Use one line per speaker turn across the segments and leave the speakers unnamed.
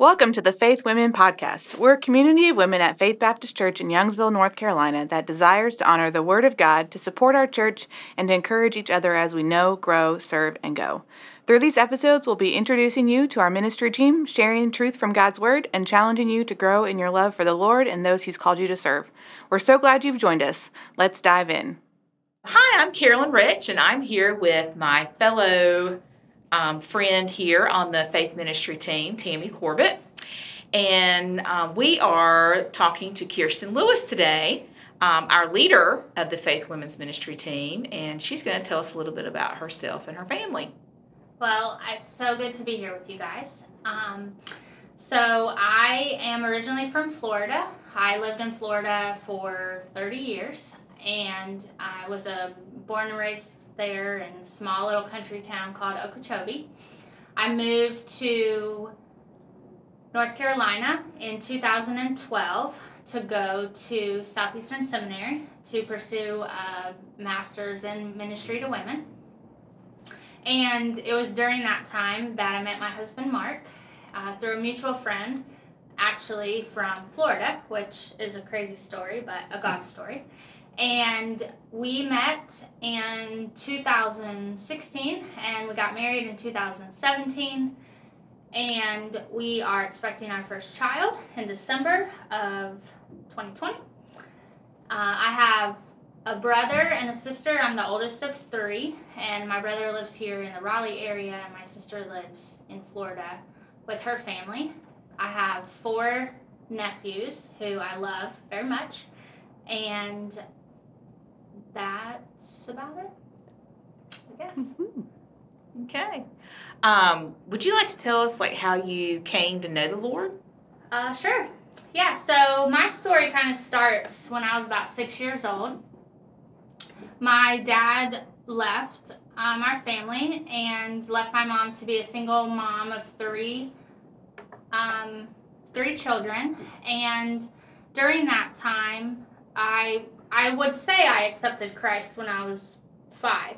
Welcome to the Faith Women Podcast. We're a community of women at Faith Baptist Church in Youngsville, North Carolina that desires to honor the Word of God, to support our church, and to encourage each other as we know, grow, serve, and go. Through these episodes, we'll be introducing you to our ministry team, sharing truth from God's Word, and challenging you to grow in your love for the Lord and those He's called you to serve. We're so glad you've joined us. Let's dive in.
Hi, I'm Carolyn Rich, and I'm here with my fellow um, friend here on the faith ministry team, Tammy Corbett. And um, we are talking to Kirsten Lewis today, um, our leader of the Faith Women's Ministry team, and she's going to tell us a little bit about herself and her family.
Well, it's so good to be here with you guys. Um, so, I am originally from Florida. I lived in Florida for 30 years, and I was a born and raised there in a small little country town called Okeechobee. I moved to North Carolina in 2012 to go to Southeastern Seminary to pursue a master's in ministry to women. And it was during that time that I met my husband Mark uh, through a mutual friend, actually from Florida, which is a crazy story, but a God story. And we met in 2016 and we got married in 2017. And we are expecting our first child in December of 2020. Uh, I have a brother and a sister. I'm the oldest of three, and my brother lives here in the Raleigh area, and my sister lives in Florida with her family. I have four nephews who I love very much, and that's about it. I guess.
Mm-hmm. Okay. Um, would you like to tell us like how you came to know the Lord?
Uh, sure. Yeah. So my story kind of starts when I was about six years old. My dad left um, our family and left my mom to be a single mom of three, um, three children. And during that time, I I would say I accepted Christ when I was five.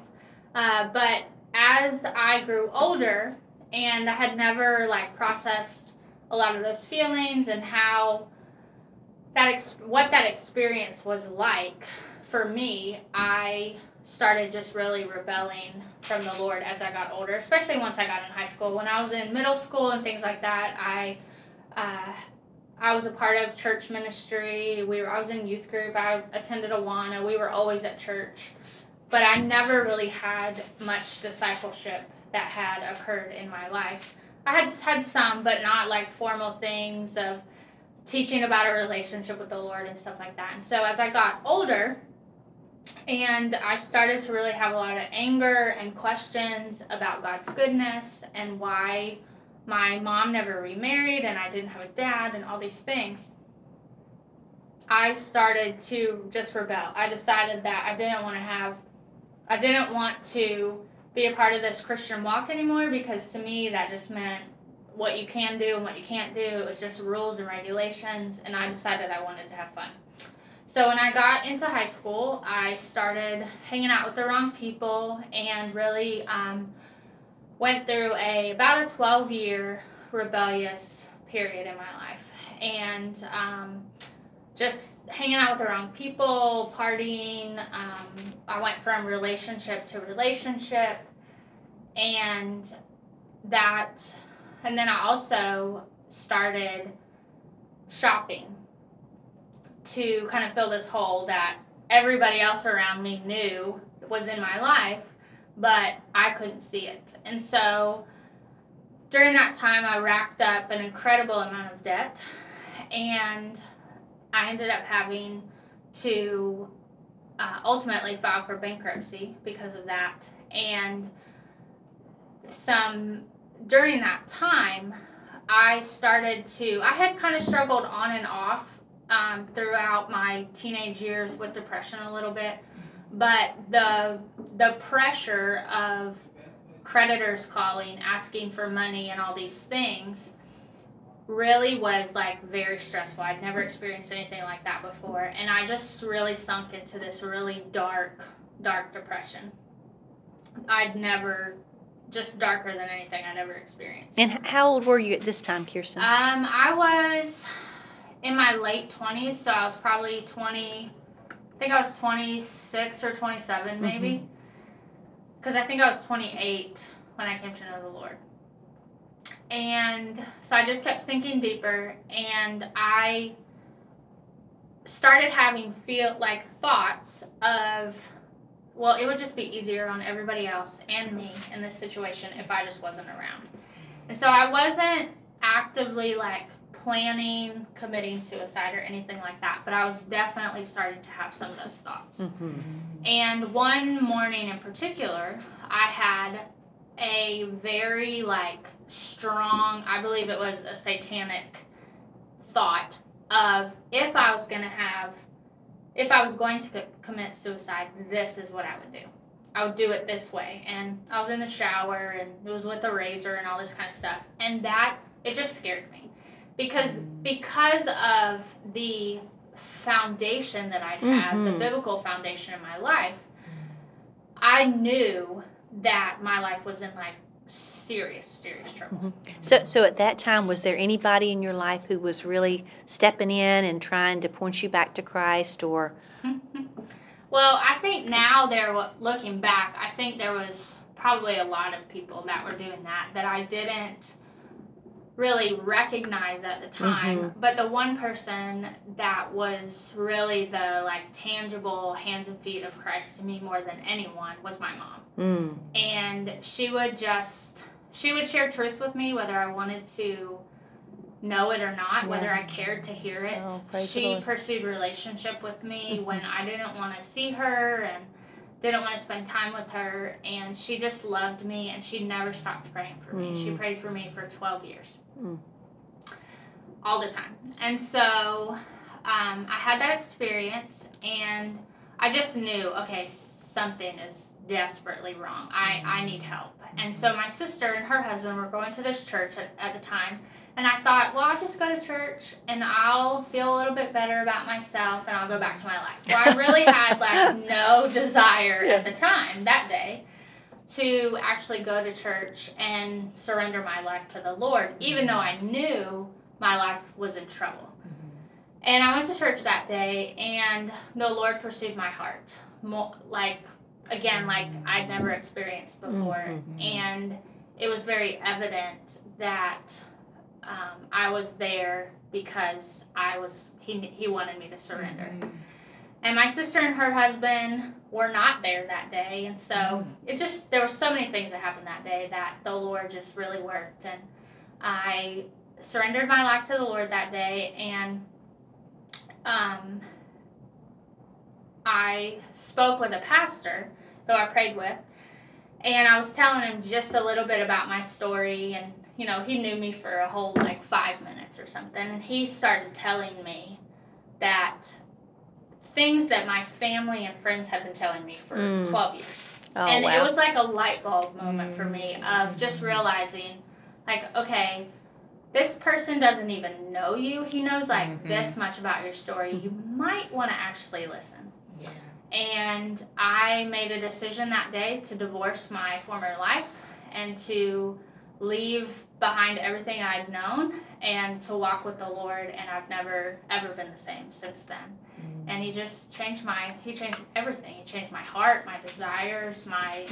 Uh, but as I grew older and I had never like processed a lot of those feelings and how that ex- what that experience was like for me, I started just really rebelling from the Lord as I got older, especially once I got in high school. When I was in middle school and things like that, I uh, I was a part of church ministry. We were I was in youth group. I attended Awana. We were always at church. But I never really had much discipleship that had occurred in my life. I had had some, but not like formal things of teaching about a relationship with the Lord and stuff like that. And so as I got older, and I started to really have a lot of anger and questions about God's goodness and why my mom never remarried and I didn't have a dad and all these things, I started to just rebel. I decided that I didn't want to have, I didn't want to be a part of this Christian walk anymore because to me that just meant what you can do and what you can't do. It was just rules and regulations, and I decided I wanted to have fun. So when I got into high school, I started hanging out with the wrong people and really um, went through a about a 12 year rebellious period in my life. And um, just hanging out with the wrong people partying um, i went from relationship to relationship. And that and then i also started shopping to kind of fill this hole that everybody else around me knew was in my life but I couldn't see it. And so during that time, I racked up an incredible amount of debt, and I ended up having to uh, ultimately file for bankruptcy because of that. And some during that time, I started to, I had kind of struggled on and off um, throughout my teenage years with depression a little bit but the the pressure of creditors calling asking for money and all these things really was like very stressful. I'd never experienced anything like that before. And i just really sunk into this really dark dark depression. I'd never just darker than anything i'd ever experienced.
And how old were you at this time kirsten?
Um i was in my late 20s so i was probably 20 think I was twenty six or 27 mm-hmm. maybe. Because I think I was twenty eight when I came to know the Lord. And so I just kept sinking deeper, and I started having feel like thoughts of, well, it would just be easier on everybody else and me in this situation if I just wasn't around. And so I wasn't actively like planning committing suicide or anything like that, but I was definitely starting to have some of those thoughts.
Mhm.
And one morning in particular, I had a very like strong, I believe it was a satanic thought of if I was going to have if I was going to co- commit suicide, this is what I would do. I would do it this way. And I was in the shower and it was with a razor and all this kind of stuff. And that it just scared me. Because because of the foundation that I'd had, the
Mhm.
biblical foundation in my life, I knew that my life was in like serious, serious trouble.
So, so at that time, was there anybody in your life who was really stepping in and trying to point you back to Christ, or
Well, I think now there, looking back, I think there was probably a lot of people that were doing that that I didn't really recognize at the time. But the one person that was really the like tangible hands and feet of Christ to me more than anyone was my mom.
mm,
and she would just she would share truth with me whether I wanted to know it or not, whether I cared to hear it.
Oh,
she pursued relationship with me when I didn't want to see her and didn't want to spend time with her and she just loved me and she never stopped praying for me. She prayed for me for 12 years.
Mm.
All the time. And so um, I had that experience and I just knew, okay, something is desperately wrong. I, mm-hmm. I need help. And so my sister and her husband were going to this church at, at the time. And I thought, well, I'll just go to church and I'll feel a little bit better about myself and I'll go back to my life. Well, I really had like no desire at the time that day to actually go to church and surrender my life to the Lord, even though I knew my life was in trouble. Mm-hmm. And I went to church that day, and the Lord pursued my heart, Mo- like again, like I'd never experienced before, and it was very evident that um, I was there because I was he he wanted me to surrender. And my sister and her husband were not there that day, and so it just there were so many things that happened that day that the Lord just really worked, and I surrendered my life to the Lord that day, and um, I spoke with a pastor who I prayed with, and I was telling him just a little bit about my story, and you know he knew me for a whole like five minutes or something, and he started telling me that things that my family and friends had been telling me for
Mm.
12 years.
Oh
and
wow,
it was like a light bulb moment for me of just realizing like okay this person doesn't even know you. He knows like
Mhm.
this much about your story. You might want to actually listen
Yeah.
and i made a decision that day to divorce my former life and to leave behind everything i'd known and to walk with the lord and i've never ever been the same since then and he just changed my he changed everything he changed my heart my desires my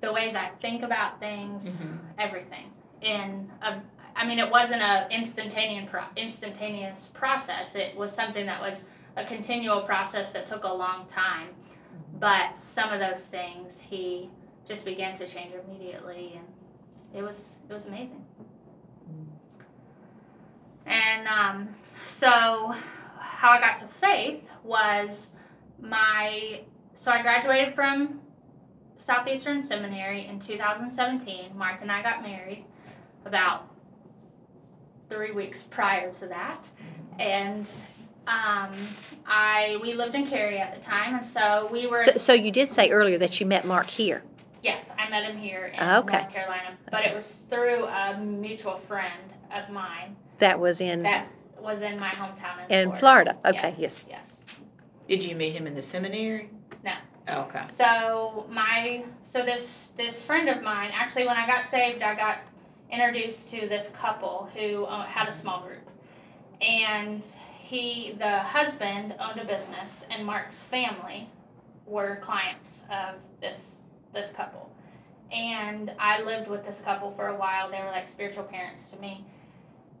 the ways i think about things
Mhm.
everything in a i mean it wasn't a instantaneous pro- instantaneous process. It was something that was a continual process that took a long time. But some of those things he just began to change immediately and it was it was amazing. And um, so how i got to faith was my so i graduated from southeastern seminary in 2017 mark and i got married about three weeks prior to that and um, i we lived in cary at the time and so we were
so, so you did say earlier that you met Mark here.
Yes, I met him here in
Okay.
North Carolina, but it was through a mutual friend of mine
That was in
that was in my hometown in,
in Florida. Okay,
Yes,
yes.
yes.
Did you meet him in the seminary? No. Okay.
So my so this this friend of mine actually when I got saved I got introduced to this couple who had a small group, and he the husband owned a business and Mark's family were clients of this this couple, and I lived with this couple for a while. They were like spiritual parents to me,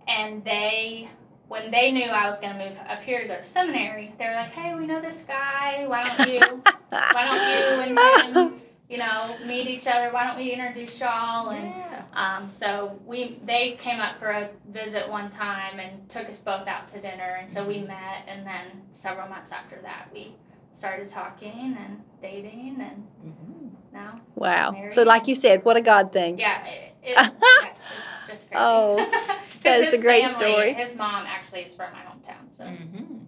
and they when they knew I was going to move up here to go to seminary, they were like, "Hey, we know this guy. Why don't you, why don't you and him, you know, meet each other? Why don't we introduce y'all?" And
Yeah.
Um, so we they came up for a visit one time and took us both out to dinner, and so we met. And then several months after that, we started talking and dating, and
Mhm.
now
Wow.
Married.
So, like you said, what a God thing.
yeah, it, it, yes, it's just crazy.
Oh,
'Cause
that is a great
family-
story.
His mom actually is from my hometown, so
Mhm.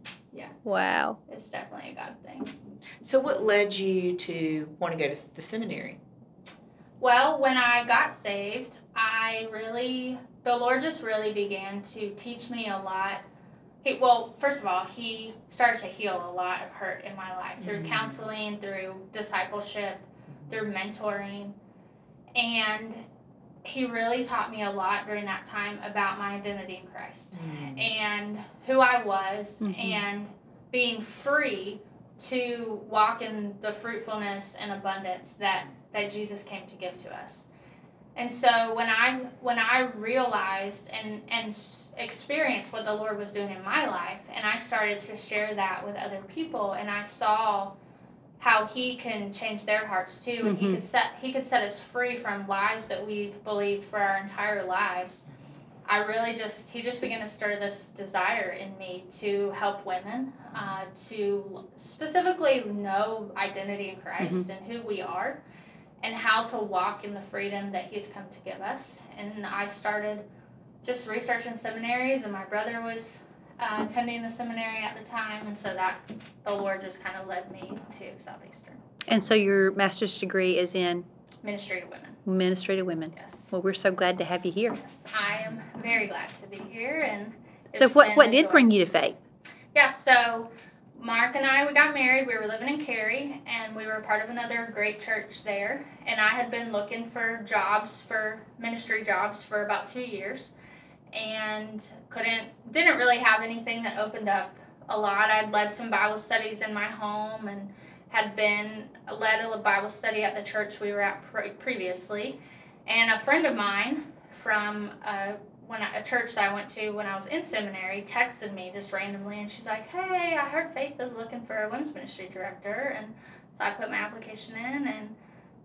Wow.
it's definitely a God thing.
So, what led you to want to go to the seminary?
Well, when I got saved, I really, the Lord just really began to teach me a lot. He, well, first of all, He started to heal a lot of hurt in my life through
Mhm.
counseling, through discipleship, through mentoring. And He really taught me a lot during that time about my identity in Christ
Mm.
and who I was
Mhm.
and being free to walk in the fruitfulness and abundance that that Jesus came to give to us. And so when I when I realized and and experienced what the Lord was doing in my life and I started to share that with other people and I saw how he can change their hearts too and he
Mhm.
could set he could set us free from lies that we've believed for our entire lives. I really just he just began to stir this desire in me to help women uh, to specifically know identity in Christ and who we are and how to walk in the freedom that he's come to give us. And I started just researching seminaries, and my brother was uh, attending the seminary at the time, and so that the Lord just kind of led me to Southeastern
And so, your master's degree is in
ministry to women.
ministry to women.
Yes,
Well, we're so glad to have you here.
yes, I am very glad to be here, and
So, what, what did bring you to faith?
Yeah, so Mark and I, we got married. We were living in Cary, and we were part of another great church there. And I had been looking for jobs, for ministry jobs, for about two years, and couldn't, didn't really have anything that opened up a lot. I'd led some Bible studies in my home and had been led a Bible study at the church we were at pre- previously. And a friend of mine from uh, when I, a church that I went to when I was in seminary texted me just randomly, and she's like, "Hey, I heard Faith is looking for a women's ministry director," and so I put my application in, and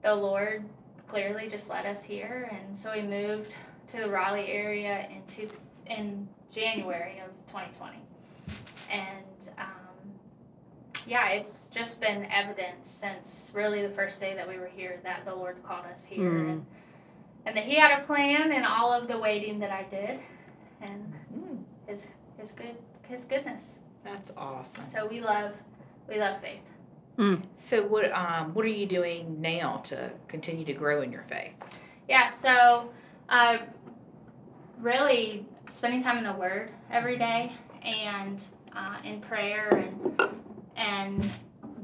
the Lord clearly just led us here, and so we moved to the Raleigh area in two, in January of 2020, and um, yeah, it's just been evident since really the first day that we were here that the Lord called us here,
Mm.
and and that He had a plan in all of the waiting that I did, and
Mm.
His His good His goodness.
That's awesome.
So we love we love faith.
So, what um, what are you doing now to continue to grow in your faith?
Yeah. So, uh, really spending time in the Word every day and uh, in prayer and and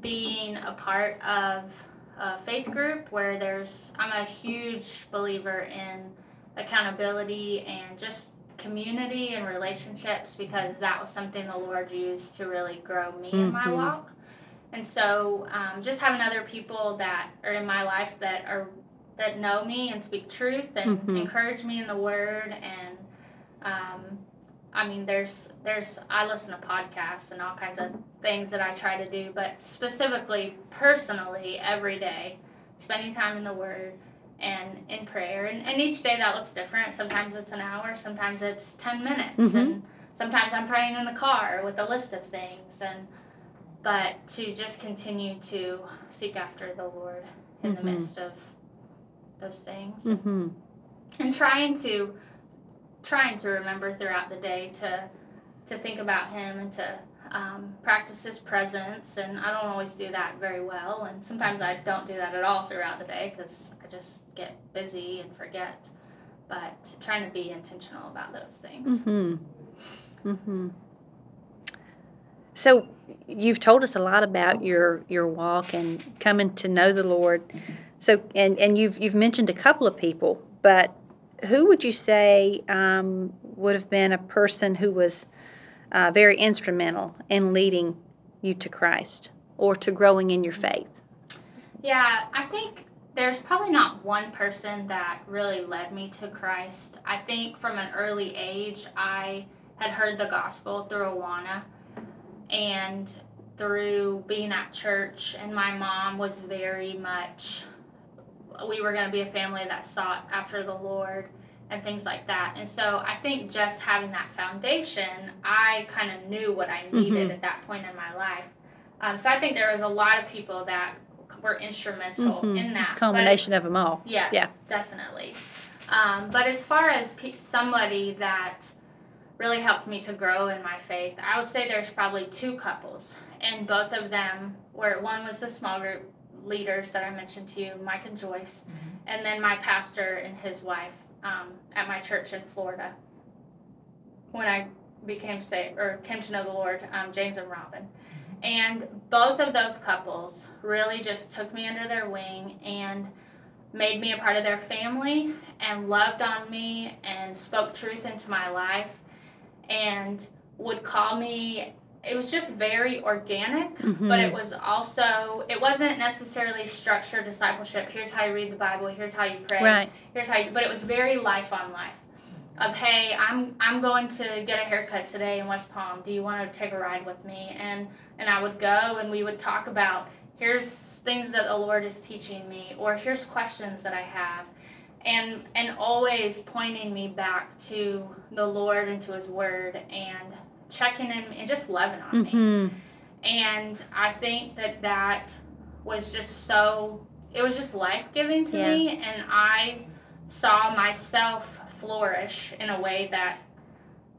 being a part of a faith group where there's I'm a huge believer in accountability and just community and relationships because that was something the Lord used to really grow me in my
Mhm.
walk. And so, um, just having other people that are in my life that are that know me and speak truth and
Mhm.
encourage me in the Word and um, I mean, there's there's I listen to podcasts and all kinds of things that I try to do, but specifically, personally, every day, spending time in the Word and in prayer, and, and each day that looks different. Sometimes it's an hour, sometimes it's ten minutes,
Mhm.
and sometimes I'm praying in the car with a list of things, and but to just continue to seek after the Lord in the
Mhm.
midst of those things
Mm-hmm.
and trying to trying to remember throughout the day to to think about him and to um, practice his presence and i don't always do that very well and sometimes i don't do that at all throughout the day because i just get busy and forget but trying to be intentional about those things
Mm-hmm. Mm-hmm. So you've told us a lot about your your walk and coming to know the Lord. So and and you've you've mentioned a couple of people, but who would you say um, would have been a person who was uh, very instrumental in leading you to Christ or to growing in your faith?
Yeah, I think there's probably not one person that really led me to Christ. I think from an early age, I had heard the gospel through Awana and through being at church, and my mom was very much, we were going to be a family that sought after the Lord and things like that. And so I think just having that foundation, I kind of knew what I needed
Mhm.
at that point in my life. Um, so I think there was a lot of people that were instrumental
Mhm.
in that.
Combination of them all.
Yes,
Yeah.
definitely. Um, but as far as pe- somebody that really helped me to grow in my faith, I would say there's probably two couples, and both of them were one was the small group leaders that I mentioned to you, Mike and Joyce, and then my pastor and his wife um, at my church in Florida. When I became saved or came to know the Lord, um, James and Robin. And both of those couples really just took me under their wing and made me a part of their family and loved on me and spoke truth into my life and would call me it was just very organic but mm-hmm. it was also it wasn't necessarily structured discipleship. Here's how you read the bible here's how you pray
Right.
here's how you but it was very life on life of hey i'm i'm going to get a haircut today in west palm. Do you want to take a ride with me? And and i would go and we would talk about here's things that the lord is teaching me or here's questions that i have. And and always pointing me back to the lord and to his word and checking in and just loving on me.
Hmm
and I think that that was just so it was just life giving to
Yeah.
me and I saw myself flourish in a way that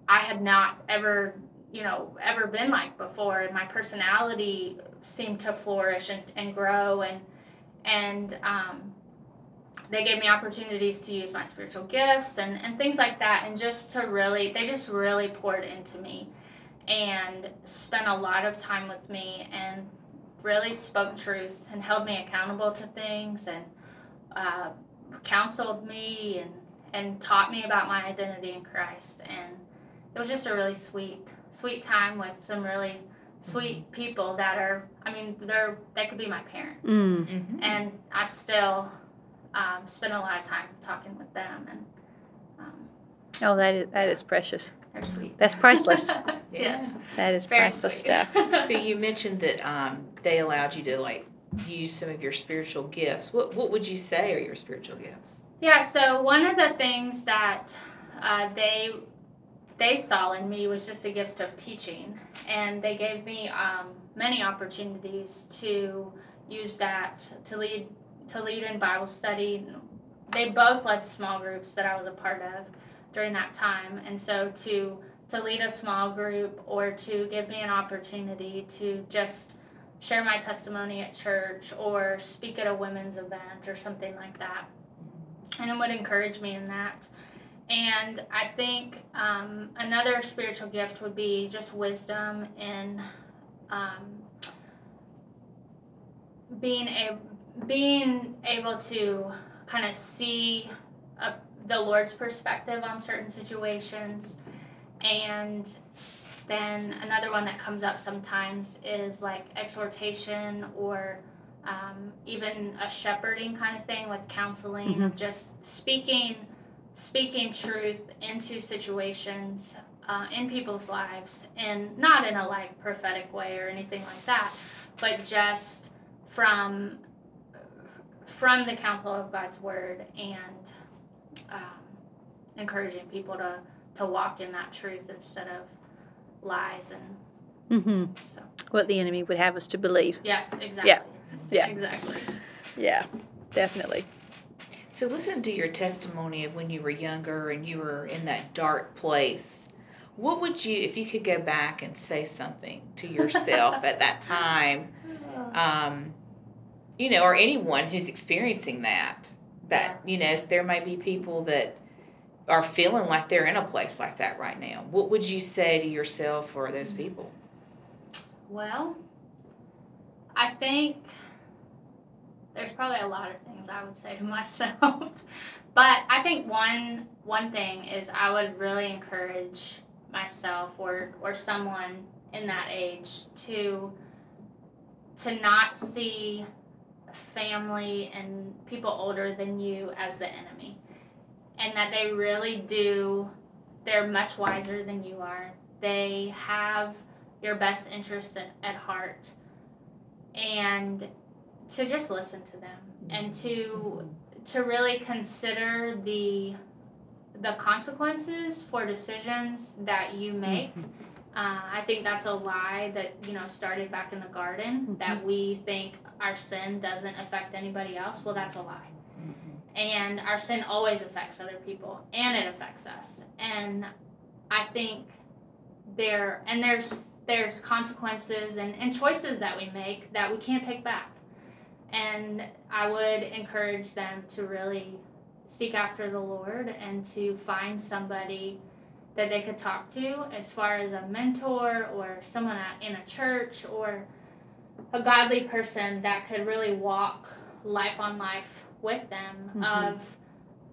I had not ever you know ever been like before. And my personality seemed to flourish and, and grow and and um, they gave me opportunities to use my spiritual gifts and, and things like that and just to really they just really poured into me and spent a lot of time with me and really spoke truth and held me accountable to things and uh, counseled me and, and taught me about my identity in Christ. And it was just a really sweet, sweet time with some really sweet people that are, I mean, they're, they could be my parents.
Mm.
Mm-hmm.
And I still um, spend a lot of time talking with them and um,
Oh, that is that is precious.
They're sweet.
That's priceless.
yes.
That is
Very
priceless
sweet.
stuff.
So you mentioned that um, they allowed you to like use some of your spiritual gifts. What what would you say are your spiritual gifts?
Yeah, so one of the things that uh, they they saw in me was just a gift of teaching, and they gave me um, many opportunities to use that to lead to lead in Bible study. They both led small groups that I was a part of during that time, and so to to lead a small group or to give me an opportunity to just share my testimony at church or speak at a women's event or something like that and it would encourage me in that. And I think um, another spiritual gift would be just wisdom in um, being a being able to kind of see a, the Lord's perspective on certain situations, and then another one that comes up sometimes is like exhortation or um, even a shepherding kind of thing with counseling of just speaking speaking truth into situations uh, in people's lives and not in a like prophetic way or anything like that but just from from the counsel of god's word and um, encouraging people to to walk in that truth instead of lies and
hmm
so
What the enemy would have us to believe.
yes exactly
Yeah.
exactly
Yeah, definitely.
So listen to your testimony of when you were younger and you were in that dark place. What would you, if you could go back and say something to yourself at that time, um, you know, or anyone who's experiencing that, that, you know, there may be people that are feeling like they're in a place like that right now. What would you say to yourself or those people?
Well, I think there's probably a lot of things I would say to myself. but I think one one thing is I would really encourage myself or or someone in that age to to not see family and people older than you as the enemy. And that they really do they're much wiser than you are. They have your best interest at, at heart. And to just listen to them and to to really consider the the consequences for decisions that you make. Uh, I think that's a lie that you know started back in the garden that we think our sin doesn't affect anybody else. Well, that's a lie. Mm-hmm. And our sin always affects other people, and it affects us. And I think there and there's there's consequences and, and choices that we make that we can't take back. And I would encourage them to really seek after the Lord and to find somebody that they could talk to as far as a mentor or someone in a church or a godly person that could really walk life on life with them
Mhm.
of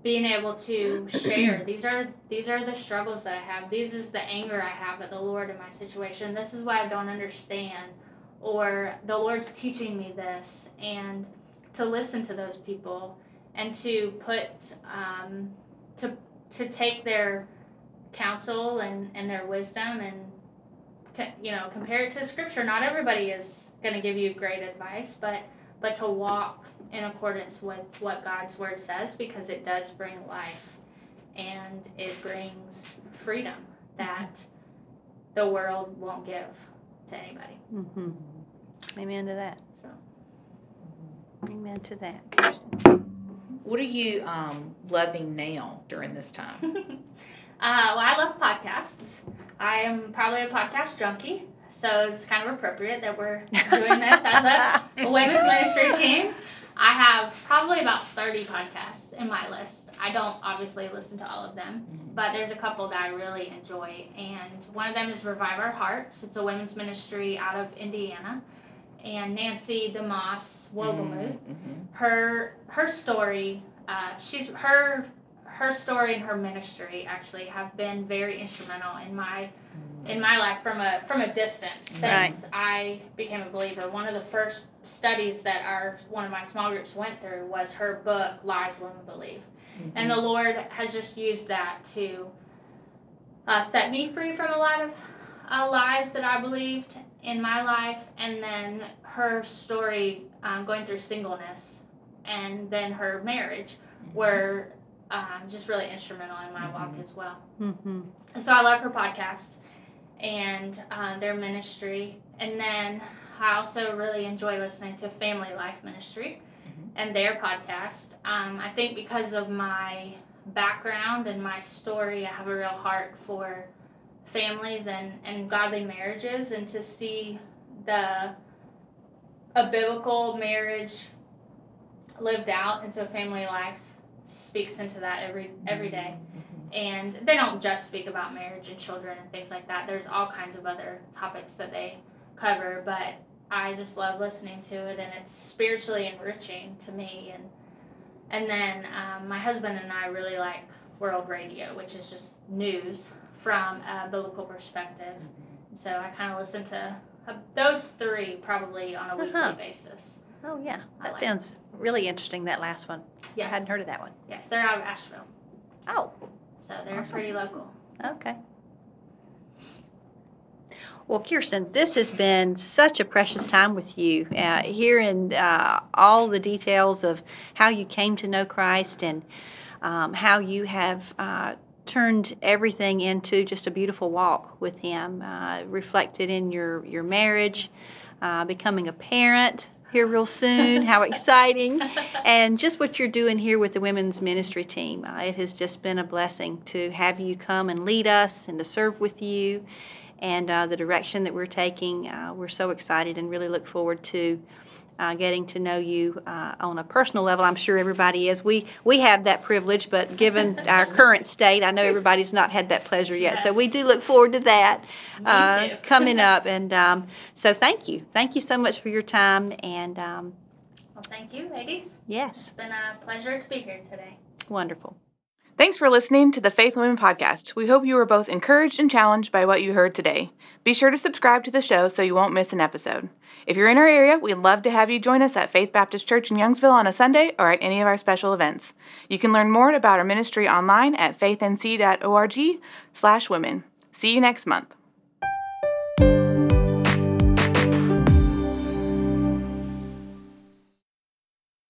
being able to share. These are these are the struggles that I have. This is the anger I have at the Lord in my situation. This is what I don't understand or the Lord's teaching me this and to listen to those people and to put um, to to take their counsel and, and their wisdom and you know compare it to scripture not everybody is going to give you great advice but but to walk in accordance with what god's word says because it does bring life and it brings freedom that the world won't give to anybody
Mm-hmm. Amen to that.
so
Amen to that. Kirsten.
What are you um, loving now during this time?
Uh, well, I love podcasts. I am probably a podcast junkie, so it's kind of appropriate that we're doing this as a, women's ministry team. I have probably about 30 podcasts in my list. I don't obviously listen to all of them, but there's a couple that I really enjoy. And one of them is Revive Our Hearts. It's a women's ministry out of Indiana. And Nancy DeMoss Wolgemuth,
Mhm.
her her story, uh, she's her her story and her ministry actually have been very instrumental in my in my life from a from a distance since I became a believer. One of the first studies that our one of my small groups went through was her book Lies Women Believe. And the Lord has just used that to uh, set me free from a lot of uh, lies that I believed in my life, and then her story um, going through singleness, and then her marriage were um, just really instrumental in my walk as well.
Mm-hmm.
So I love her podcast and uh, their ministry. And then I also really enjoy listening to Family Life Ministry and their podcast. Um, I think because of my background and my story, I have a real heart for families and, and godly marriages and to see the a biblical marriage lived out and so family life speaks into that every every day and they don't just speak about marriage and children and things like that. There's all kinds of other topics that they cover, but I just love listening to it, and it's spiritually enriching to me. And and then um, my husband and I really like world radio, which is just news from a biblical perspective. So I kind of listen to uh, those three probably on a weekly
Uh-huh.
basis.
Oh, yeah.
I
That
like
sounds really interesting, that last one.
Yes,
I hadn't heard of that one.
yes, they're out of Asheville,
Oh,
so they're
Awesome.
pretty local.
okay. Well, Kirsten, this has been such a precious time with you, uh, hearing uh, all the details of how you came to know Christ and um, how you have uh, turned everything into just a beautiful walk with Him, uh, reflected in your, your marriage, uh, becoming a parent here real soon. How exciting! and just what you're doing here with the women's ministry team. Uh, it has just been a blessing to have you come and lead us and to serve with you and uh, the direction that we're taking. Uh, we're so excited and really look forward to uh, getting to know you uh, on a personal level. I'm sure everybody is. We we have that privilege, but given our current state, I know everybody's not had that pleasure yet. So we do look forward to that uh, coming up. And um, so thank you, thank you so much for your time. And um,
Well, thank you, ladies.
yes,
It's been a pleasure to be here today.
wonderful.
Thanks for listening to the Faith Women Podcast. We hope you were both encouraged and challenged by what you heard today. Be sure to subscribe to the show so you won't miss an episode. If you're in our area, we'd love to have you join us at Faith Baptist Church in Youngsville on a Sunday or at any of our special events. You can learn more about our ministry online at faithnc.org slash women. See you next month.